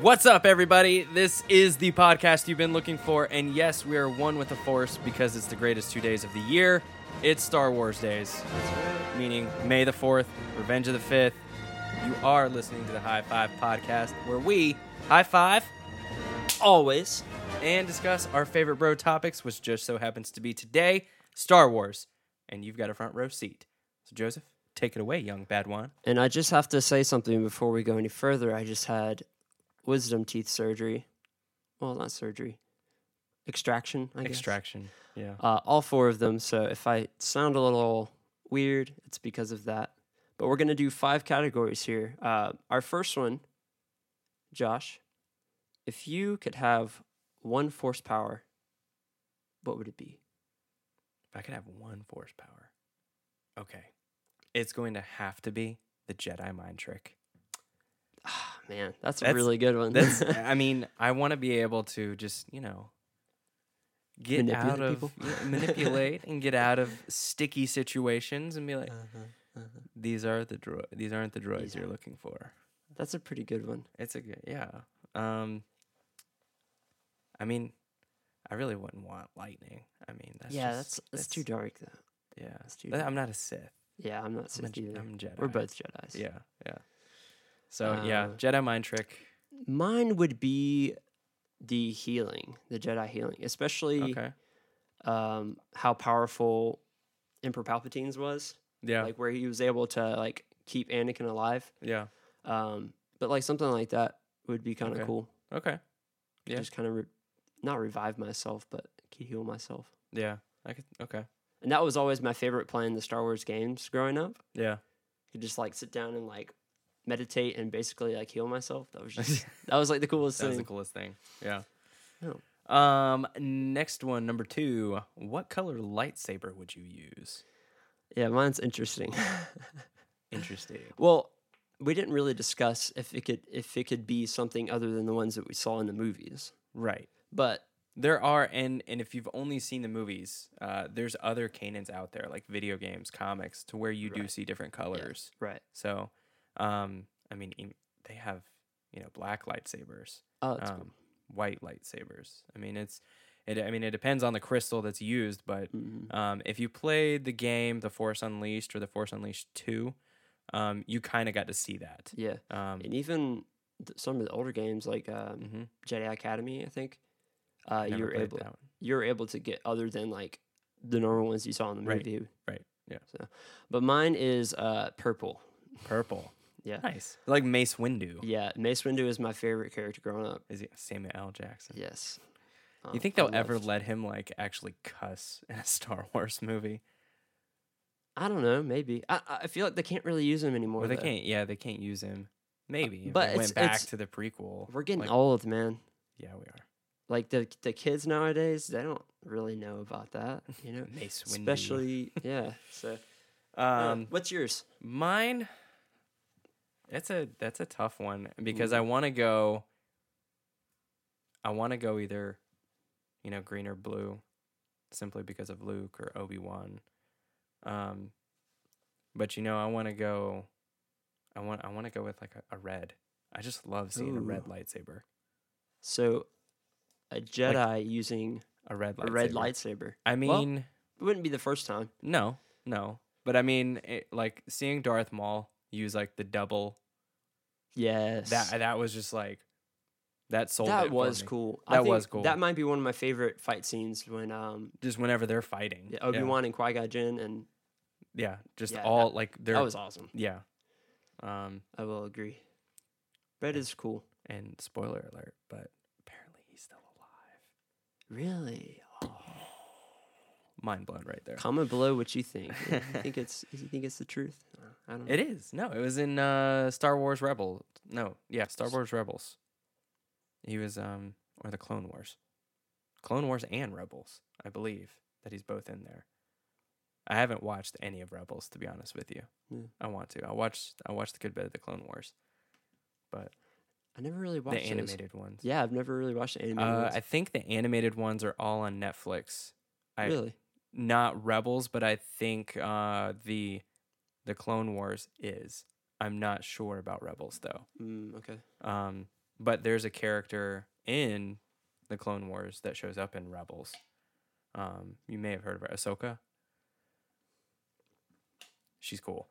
What's up, everybody? This is the podcast you've been looking for, and yes, we are one with the Force because it's the greatest two days of the year. It's Star Wars days, meaning May the 4th, Revenge of the 5th. You are listening to the High Five podcast, where we high five Always. and discuss our favorite bro topics, which just so happens to be today Star Wars. And you've got a front row seat. So, Joseph, take it away, young Padawan. And I just have to say something before we go any further. I just had wisdom teeth surgery. Well, not surgery. Extraction, I guess. Extraction. Yeah. Uh, all four of them. So if I sound a little weird, it's because of that. But we're going to do five categories here. Uh, our first one, Josh, if you could have one force power, what would it be? If I could have one force power, okay, it's going to have to be the Jedi mind trick. Man, that's, a really good one. That's, I mean, I want to be able to just, you know, get Manipulate out of people? manipulate and get out of sticky situations and be like, Uh-huh, uh-huh. these are the dro- these aren't the droids These you're looking for. That's a pretty good one. It's a good, yeah. Um, I mean, I really wouldn't want lightning. I mean, that's yeah, just- that's that's too dark though. Yeah, That's too dark. I'm not a Sith. Yeah, I'm not I'm a, Sith either. I'm Jedi. We're both Jedi's. Yeah, yeah. So yeah, Uh, Jedi mind trick. Mine would be the healing, the Jedi healing, especially Okay. um, how powerful Emperor Palpatine's was. Yeah. Like where he was able to like keep Anakin alive. yeah. Um, but like something like that would be kind of Okay. cool. Okay. Yeah. Just kind of re- not revive myself, but heal myself. Yeah. I could. Okay. And that was always my favorite playing the Star Wars games growing up. Yeah. could just like sit down and like meditate and basically like heal myself. That was just that was like the coolest That was thing. the coolest thing. Yeah. Yeah. Um. Next one, number two. What color lightsaber would you use? Yeah, mine's interesting. Interesting. well, we didn't really discuss if it could if it could be something other than the ones that we saw in the movies. Right. But There are, and and if you've only seen the movies, uh, there's other canons out there, like video games, comics, to where you do see different colors. right. So, um, I mean, they have, you know, black lightsabers, Oh, that's um, white lightsabers. I mean, it's, it. I mean, it depends on the crystal that's used, but cool. Mhm. um, if you played the game, The Force Unleashed or The Force Unleashed Two, um, you kind of got to see that. Yeah. Um, And even th- some of the older games like um, mhm. Jedi Academy, I think, uh, you're able you're able to get other than like the normal ones you saw in the Right, movie. right, yeah. So, but mine is uh, purple. purple. Yeah. Nice. Like Mace Windu. Yeah, Mace Windu is my favorite character growing up. Is he Samuel L. Jackson? Yes. You Um, think they'll ever let him like actually cuss in a Star Wars movie? I don't know. Maybe. I I feel like they can't really use him anymore. Or they though. can't. Yeah, they can't use him. Maybe. if but they it's- went back it's- to the prequel. We're getting like, old, man. Yeah, we are. Like the the kids nowadays, they don't really know about that. You know, Mace Windu. especially yeah. So, uh, um, what's yours? mine. That's a that's a tough one because Ooh. I want to go. I want to go either, you know, green or blue, simply because of Luke or Obi Wan. Um, but you know, I want to go. I want I want to go with like a, a red. I just love seeing a red lightsaber. So, a Jedi using A red lightsaber. a red lightsaber. I Well- mean, It wouldn't be the first time. no, no. But I mean, it, like seeing Darth Maul use like the double. Yes. That that was just like that sold. it that was cool. That I think was cool. That might be one of my favorite fight scenes when um Just whenever they're fighting. yeah, Obi Wan and Qui Gon Jinn and Yeah, just Yeah, all like they're. that was awesome. yeah. Um, I will agree. Red is cool. and spoiler alert, but apparently he's still alive. Really? Mind blown right there. Comment below what you think. you think it's you think it's the truth? Uh, I don't know. It is. No, it was in uh, Star Wars Rebel. No, yeah, Star Wars Rebels. He was um or the Clone Wars. Clone Wars and Rebels, I believe that he's both in there. I haven't watched any of Rebels to be honest with you. Yeah. I want to. I watched I watched a good bit of the Clone Wars, but I never really watched the those. animated ones. Yeah, I've never really watched the animated Uh, ones. I think the animated ones are all on Netflix. I, really? Not Rebels, but I think uh, the the Clone Wars is. I'm not sure about Rebels though. Mm, okay. Um, but there's a character in the Clone Wars that shows up in Rebels. Um, you may have heard of her, Ahsoka. She's cool.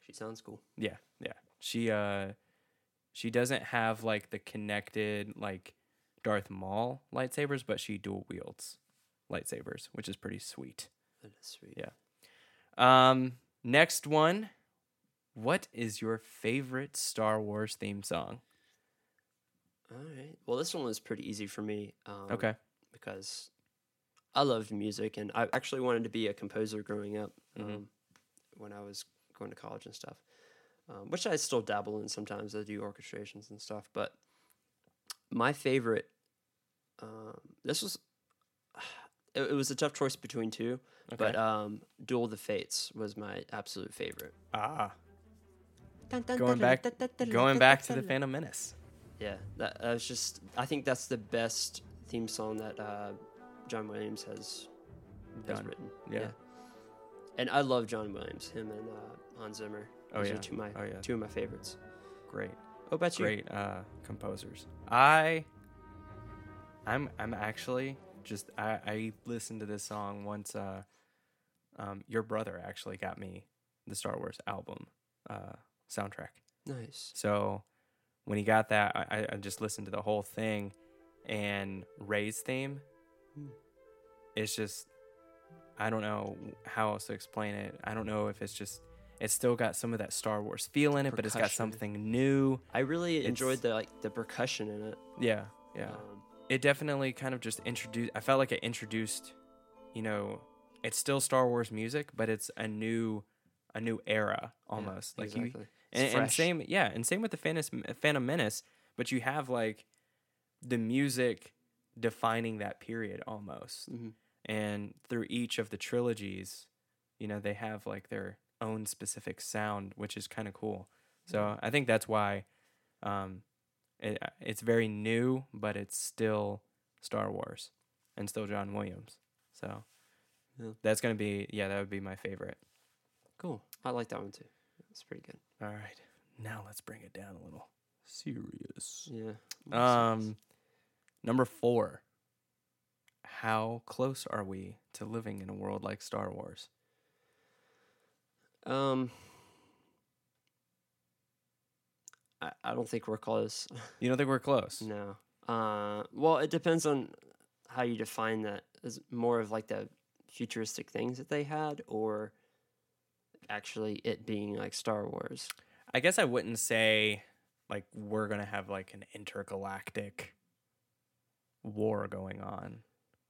She sounds cool. Yeah, yeah. She uh she doesn't have like the connected like Darth Maul lightsabers, but she dual wields lightsabers, which is pretty sweet. That is sweet. Yeah. Um next one. What is your favorite Star Wars theme song? All right. Well, this one was pretty easy for me. Um, Okay. Because I loved music, and I actually wanted to be a composer growing up Mhm. um, when I was going to college and stuff, um, which I still dabble in sometimes. I do orchestrations and stuff, but my favorite. Um, this was. It, it was a tough choice between two, but um, "Duel of the Fates" was my absolute favorite. ah, going back going back to the Phantom Menace. Yeah, that, that was just. I think that's the best theme song that uh, John Williams has has Done. written. Yeah. and I love John Williams. Him and uh, Hans Zimmer. Oh, yeah. are two of my Oh, yeah. two of my favorites. Great. What about you? great uh, composers. I, I'm I'm actually just I, I listened to this song once. Uh, um, your brother actually got me the Star Wars album uh, soundtrack. Nice. So when he got that, I, I- just listened to the whole thing, and Rey's theme. Hmm. It's just I don't know how else to explain it. I don't know if it's just it's still got some of that Star Wars feel in it, but it's got something new. I really It's- enjoyed the like the percussion in it. Yeah, yeah. Um, it definitely kind of just introduced i felt like it introduced you know it's still star wars music but it's a new a new era yeah, almost. Like you exactly. It's and, and same yeah and same with the phantom, phantom menace but you have like the music defining that period almost. Mhm. and through each of the trilogies you know they have like their own specific sound which is kind of cool. So i think that's why um it, it's very new but it's still star wars and still john williams so Yeah. that's gonna be yeah that would be my favorite Cool. I like that one too. It's pretty good. all right now let's bring it down a little serious Yeah. um number four how close are we to living in a world like star wars Um. I, I don't think we're close. you don't think we're close No. Uh, well, it depends on how you define that. Is more of like the futuristic things that they had, or actually it being like Star Wars. I guess I wouldn't say like we're gonna have like an intergalactic war going on,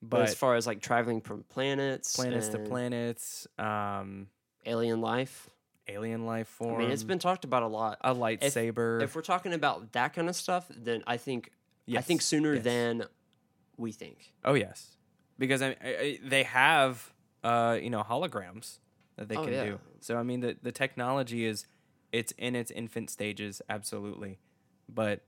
But, but as far as like traveling from planets, planets to planets, um, alien life. Alien life form. I mean, it's been talked about a lot. a lightsaber. If we're talking about that kind of stuff, then I think I think sooner yes. than we think. oh yes, because I, I, they have uh you know holograms that they Oh, can yeah. do. So I mean the the technology is it's in its infant stages, absolutely, but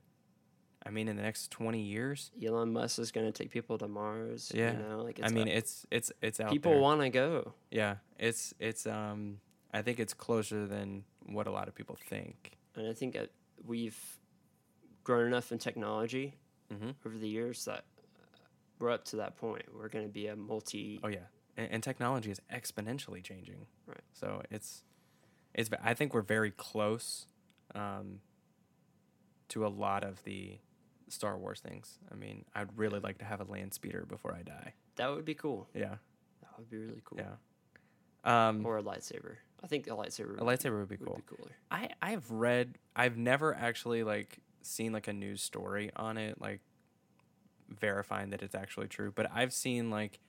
I mean in the next twenty years, Elon Musk is going to take people to Mars. Yeah. you know, like I mean it's it's it's out people want to go. Yeah, it's it's um I think it's closer than what a lot of people think. And I think that we've grown enough in technology Mm-hmm. over the years that uh, we're up to that point. We're going to be a multi. Oh yeah, and, and technology is exponentially changing. Right. So it's it's I think we're very close um, to a lot of the Star Wars things. I mean, I'd really like to have a land speeder before I die. That would be cool. Yeah, That would be really cool. yeah. Um, Or a lightsaber. I think a lightsaber. a lightsaber would be would cool. be cooler. I I've read I've never actually like seen like a news story on it like verifying that it's actually true, but I've seen like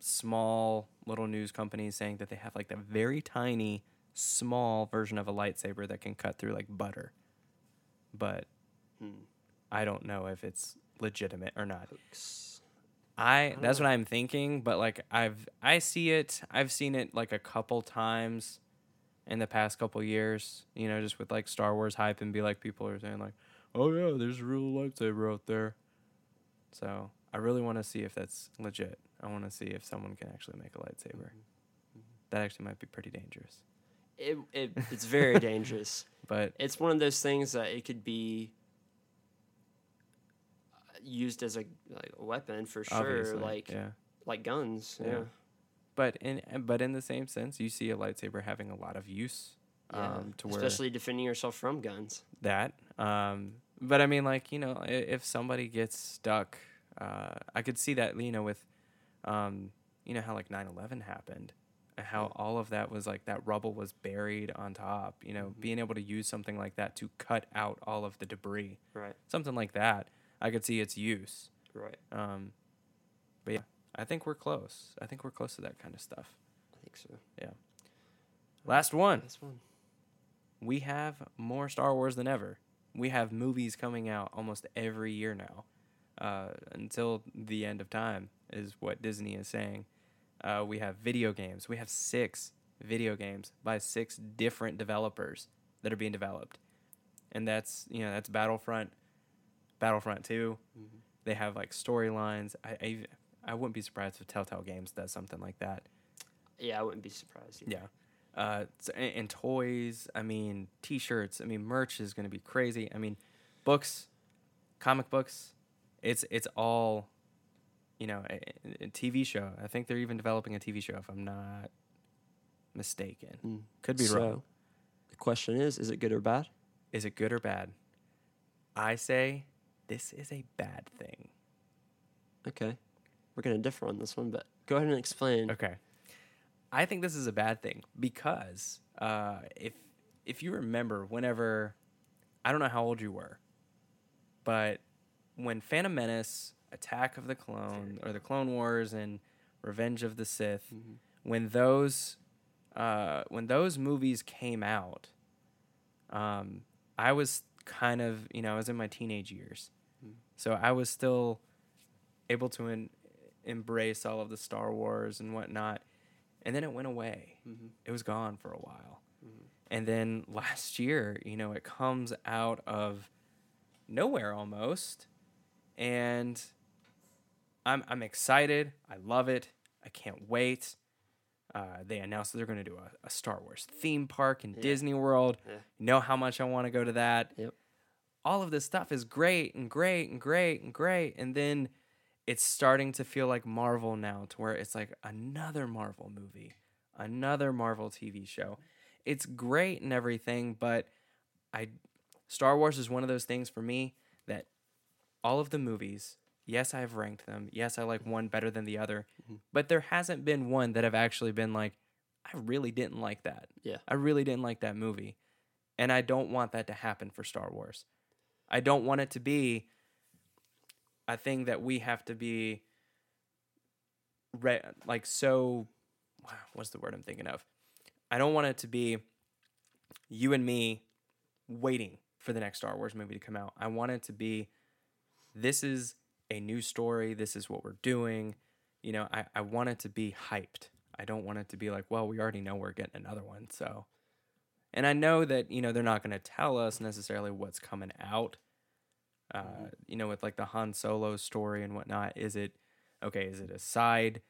small little news companies saying that they have like the very tiny small version of a lightsaber that can cut through like butter. But Hmm. I don't know if it's legitimate or not. Hooks. I that's what oh. I'm thinking, but like I've I see it. I've seen it like a couple times in the past couple years. You know, just with like Star Wars hype and be like people are saying like, "Oh yeah, there's a real lightsaber out there." So I really want to see if that's legit. I want to see if someone can actually make a lightsaber. Mm-hmm. That actually might be pretty dangerous. It, it it's very dangerous. But It's one of those things that it could be used as a like weapon for sure, obviously, like yeah. like guns. Yeah. Yeah. But in but in the same sense, you see a lightsaber having a lot of use. Yeah, Um, to where especially defending yourself from guns. that. Um, but I mean, like you know, i- if somebody gets stuck, uh, I could see that you know with, um, you know how like 9-11 happened, and how Yeah. all of that was like that rubble was buried on top. You know, Mhm. being able to use something like that to cut out all of the debris, Right. something like that, I could see its use. Right. Um, but yeah, I think we're close. I think we're close to that kind of stuff. I think so. Yeah. Last one. This one. we have more Star Wars than ever. We have movies coming out almost every year now, uh, until the end of time, is what Disney is saying. Uh, we have video games. We have six video games by six different developers that are being developed, and that's you know that's Battlefront, Battlefront Two. Mhm. They have like storylines. I, I I wouldn't be surprised if Telltale Games does something like that. Yeah, I wouldn't be surprised. either. Yeah. Uh, s- and, and toys. I mean, T-shirts. I mean, merch is going to be crazy. I mean, books, comic books. It's it's all, you know, a, a- a TV show. I think they're even developing a TV show, if I'm not mistaken. Mm. Could be so, wrong. The question is: Is it good or bad? Is it good or bad? I say this is a bad thing. Okay, we're gonna differ on this one, but go ahead and explain. Okay. I think this is a bad thing because uh, if if you remember, whenever I don't know how old you were, but when Phantom Menace, Attack of the Clone, or the Clone Wars, and Revenge of the Sith, Mhm. when those uh, when those movies came out, um, I was kind of you know I was in my teenage years. So I was still able to en- embrace all of the Star Wars and whatnot, and then it went away. Mhm. It was gone for a while, Mhm. and then last year, you know, it comes out of nowhere almost, and I'm I'm excited. I love it. I can't wait. Uh, they announced that they're going to do a, a Star Wars theme park in Yeah. Disney World. Yeah. You know how much I want to go to that. Yep. All of this stuff is great and great and great and great. And then it's starting to feel like Marvel now, to where it's like another Marvel movie, another Marvel TV show. It's great and everything, but I Star Wars is one of those things for me that all of the movies, yes, I've ranked them. Yes, I like one better than the other, Mhm. but there hasn't been one that have actually been like, I really didn't like that. Yeah. I really didn't like that movie. And I don't want that to happen for Star Wars. I don't want it to be a thing that we have to be re- like so what's the word I'm thinking of? I don't want it to be you and me waiting for the next Star Wars movie to come out. I want it to be this is a new story, this is what we're doing. You know, I, I want it to be hyped. I don't want it to be like, well, we already know we're getting another one, so and I know that, you know, they're not gonna tell us necessarily what's coming out. Uh, Mhm. you know, with like the Han Solo story and whatnot. Is it okay, is it a side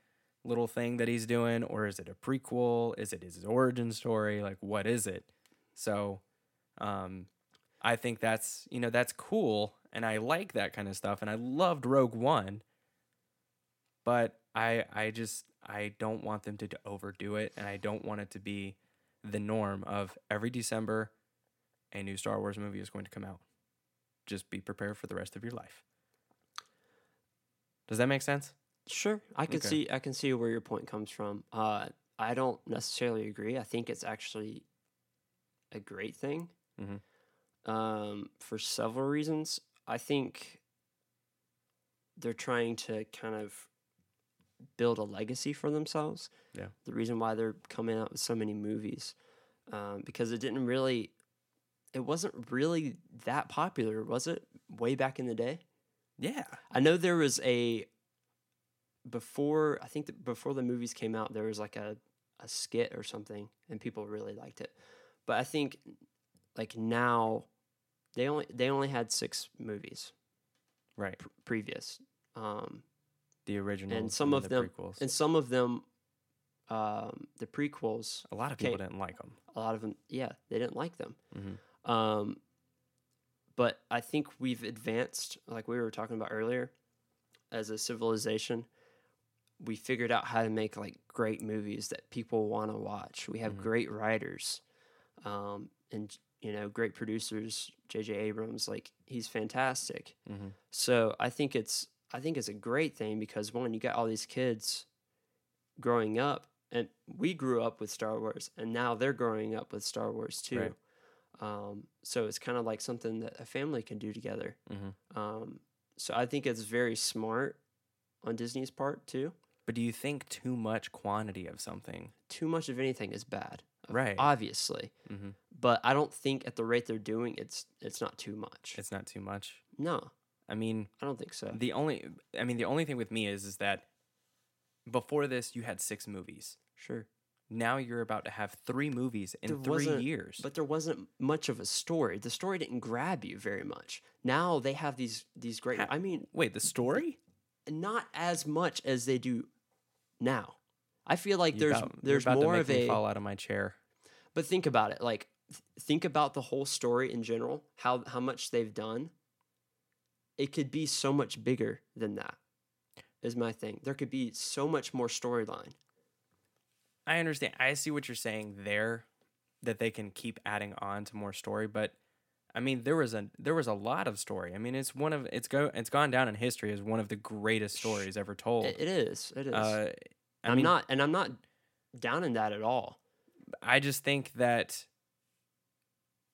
little thing that he's doing, or is it a prequel? Is it his origin story? Like, what is it? So, um, I think that's you know that's cool, and I like that kind of stuff, and I loved Rogue One, but I I just I don't want them to, to overdo it, and I don't want it to be the norm of every December a new Star Wars movie is going to come out. Just be prepared for the rest of your life. Does that make sense? Sure, I can Okay. see I can see where your point comes from. Uh, I don't necessarily agree. I think it's actually a great thing Mhm. um, for several reasons. I think they're trying to kind of build a legacy for themselves. Yeah. The reason why they're coming out with so many movies um, because it didn't really, it wasn't really that popular, was it? Way back in the day. Yeah. I know there was a before I think that before the movies came out there was like a a skit or something and people really liked it. But I think like now they only they only had 6 movies Right. pr- previous. Um The original and some of the them- prequels. and some of them um the prequels a lot of people didn't like them. a lot of them yeah, they didn't like them. Mhm. Um but I think we've advanced, like we were talking about earlier, as a civilization. We figured out how to make like great movies that people want to watch. We have Mhm. great writers, um, and you know, great producers. J.J. Abrams, like he's fantastic. Mm-hmm. So I think it's I think it's a great thing because one, you got all these kids growing up, and we grew up with Star Wars, and now they're growing up with Star Wars too. Right. Um, so it's kind of like something that a family can do together. Mm-hmm. Um, so I think it's very smart on Disney's part too. But do you think too much quantity of something? Too much of anything is bad, Right. obviously. Mm-hmm. But I don't think at the rate they're doing, it's it's not too much. It's not too much. no, I mean, I don't think so. the only I mean the only thing with me is is that before this you had six movies. Sure. Now you're about to have three movies in There three years. but there wasn't much of a story. The story didn't grab you very much. Now they have these these great. I mean, Wait, the story? not as much as they do now. I feel like You there's about- you're there's more of a. fall out of my chair. But think about it. Like think about the whole story in general. How how much they've done. It could be so much bigger than that. Is my thing. There could be so much more storyline. I understand. I see what you're saying there, that they can keep adding on to more story. But I mean, there was a there was a lot of story. I mean, it's one of it's go it's gone down in history as one of the greatest stories ever told. It, is. It is. uh, I I'm mean, not, and I'm not down in that at all. I just think that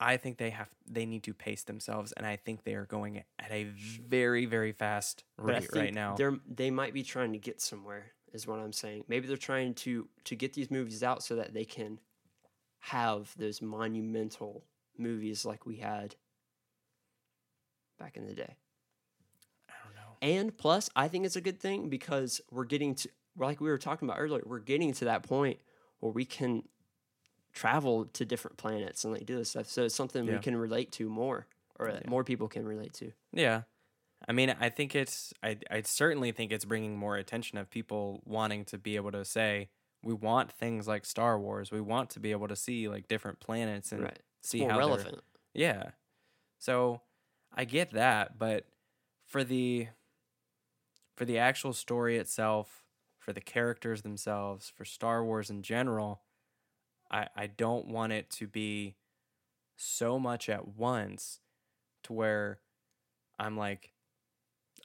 I think they have they need to pace themselves, and I think they are going at a very very fast rate right now. they're they might be trying to get somewhere. Is what I'm saying. Maybe they're trying to to get these movies out so that they can have those monumental movies like we had back in the day. I don't know. And plus, I think it's a good thing because we're getting to like we were talking about earlier. We're getting to that point where we can travel to different planets and like do this stuff. So it's something Yeah. we can relate to more, or Yeah. more people can relate to. Yeah. I mean, I think it's, I, I certainly think it's bringing more attention of people wanting to be able to say, we want things like Star Wars. We want to be able to see like different planets and right. See more how relevant. Yeah. So I get that, but for the for the actual story itself, for the characters themselves, for Star Wars in general, I I don't want it to be so much at once to where I'm like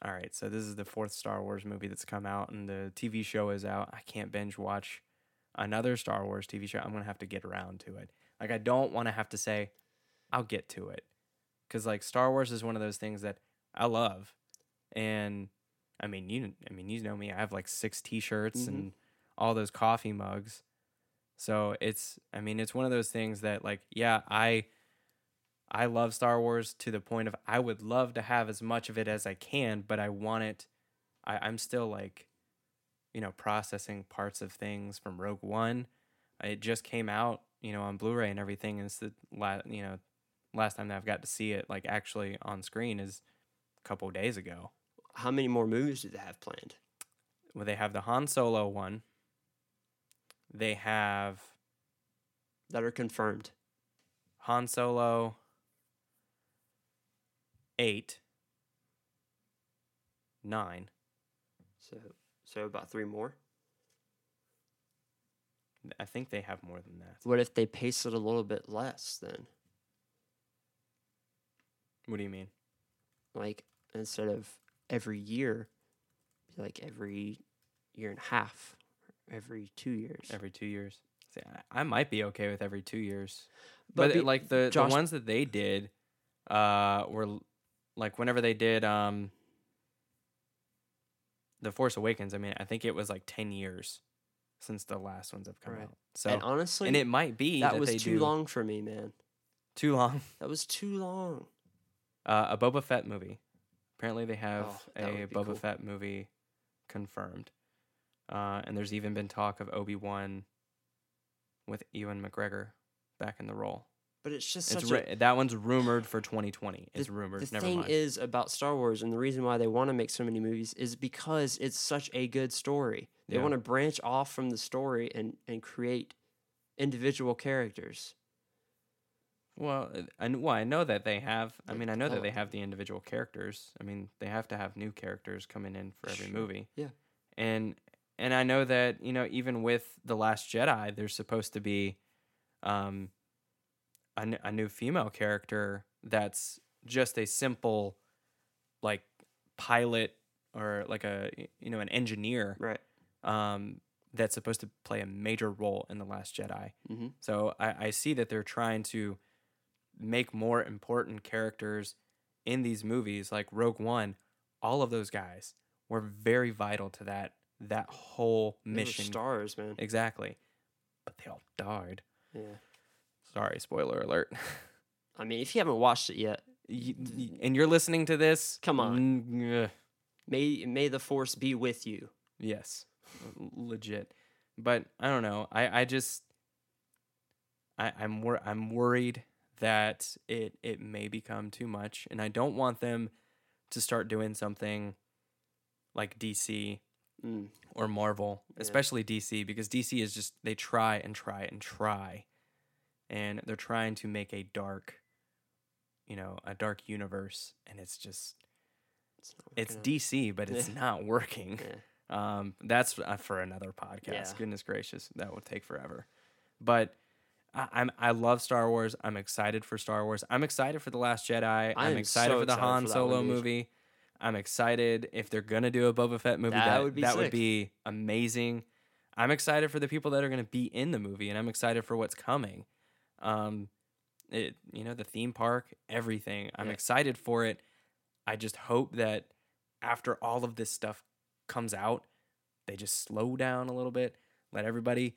all right, so this is the fourth Star Wars movie that's come out and the TV show is out. I can't binge watch another Star Wars TV show. I'm going to have to get around to it. Like I don't want to have to say I'll get to it. Cuz like Star Wars is one of those things that I love. And I mean, you I mean, you know me. I have like 6 t-shirts Mhm. and all those coffee mugs. So it's I mean, it's one of those things that like yeah, I I love Star Wars to the point of I would love to have as much of it as I can, but I want it I, I'm still like, you know, processing parts of things from Rogue One. It just came out, you know, on Blu-ray and everything. And it's the last, you know, last time that I've got to see it like actually on screen is a couple of days ago. How many more movies do they have planned? Well, they have the Han Solo one. They have that are confirmed. Han Solo eight, nine. So so about three more. I think they have more than that. What if they pace it a little bit less then? What do you mean? Like instead of every year, like every year and a half, every two years. Every two years. See, I, might be okay with every two years. But But, be- like the, Josh- the ones that they did, uh, were like whenever they did um, the Force Awakens. I mean, I think it was like ten years since the last ones have come Right. out. So and honestly, and it might be that that, was too long for me, man. Too long. That was too long. Uh, a Boba Fett movie. Apparently, they have Oh, a Boba cool. Fett movie confirmed, uh, and there's even been talk of Obi Wan with Ewan McGregor back in the role. But it's just It's a that one's rumored for 2020. It's the, rumored. The Never thing mind. is about Star Wars, and the reason why they want to make so many movies is because it's such a good story. They Yeah. want to branch off from the story and and create individual characters. Well, uh, I well I know that they have. I mean, I know that they have the individual characters. I mean, they have to have new characters coming in for every movie. Yeah. and and I know that you know even with the Last Jedi, there's supposed to be um a, n- a new female character that's just a simple like pilot or like a you know an engineer Right. um that's supposed to play a major role in the Last Jedi. Mm-hmm. So I, I see that they're trying to make more important characters in these movies, like Rogue One. All of those guys were very vital to that that whole mission. stars, man. Exactly, but they all died. Yeah. Sorry, spoiler alert. I mean, if you haven't watched it yet, Y- y- and you're listening to this, Come on. mm, may may the force be with you. yes, legit. But I don't know. I I just I, I'm wor- I'm worried that it it may become too much, and I don't want them to start doing something like DC Mm. or Marvel, Yeah. especially DC, because DC is just they try and try and try, and they're trying to make a dark, you know, a dark universe, and it's just It's, it's. DC, but it's Yeah. not working. Yeah. Um, that's uh, for another podcast. Goodness gracious, that would take forever. But I, I'm I love Star Wars. I'm excited for Star Wars. I'm excited for the Last Jedi. I'm am excited so for the excited Han for Solo dude. movie. I'm excited if they're gonna do a Boba Fett movie. That That, would be that would be amazing. I'm excited for the people that are gonna be in the movie, and I'm excited for what's coming. Um, it you know the theme park, everything. I'm Yeah. excited for it. I just hope that after all of this stuff comes out, they just slow down a little bit, let everybody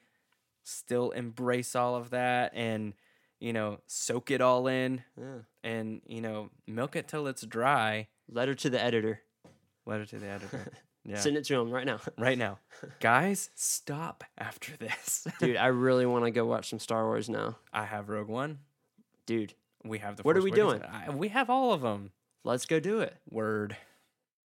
still embrace all of that and you know soak it all in Yeah. and you know milk it till it's dry Letter to the editor. letter to the editor yeah Send it to him right now. right now guys stop after this Dude, I really want to go watch some Star Wars now. i have rogue one Dude, we have the What are we Awakens. doing? I, we have all of them let's go do it. word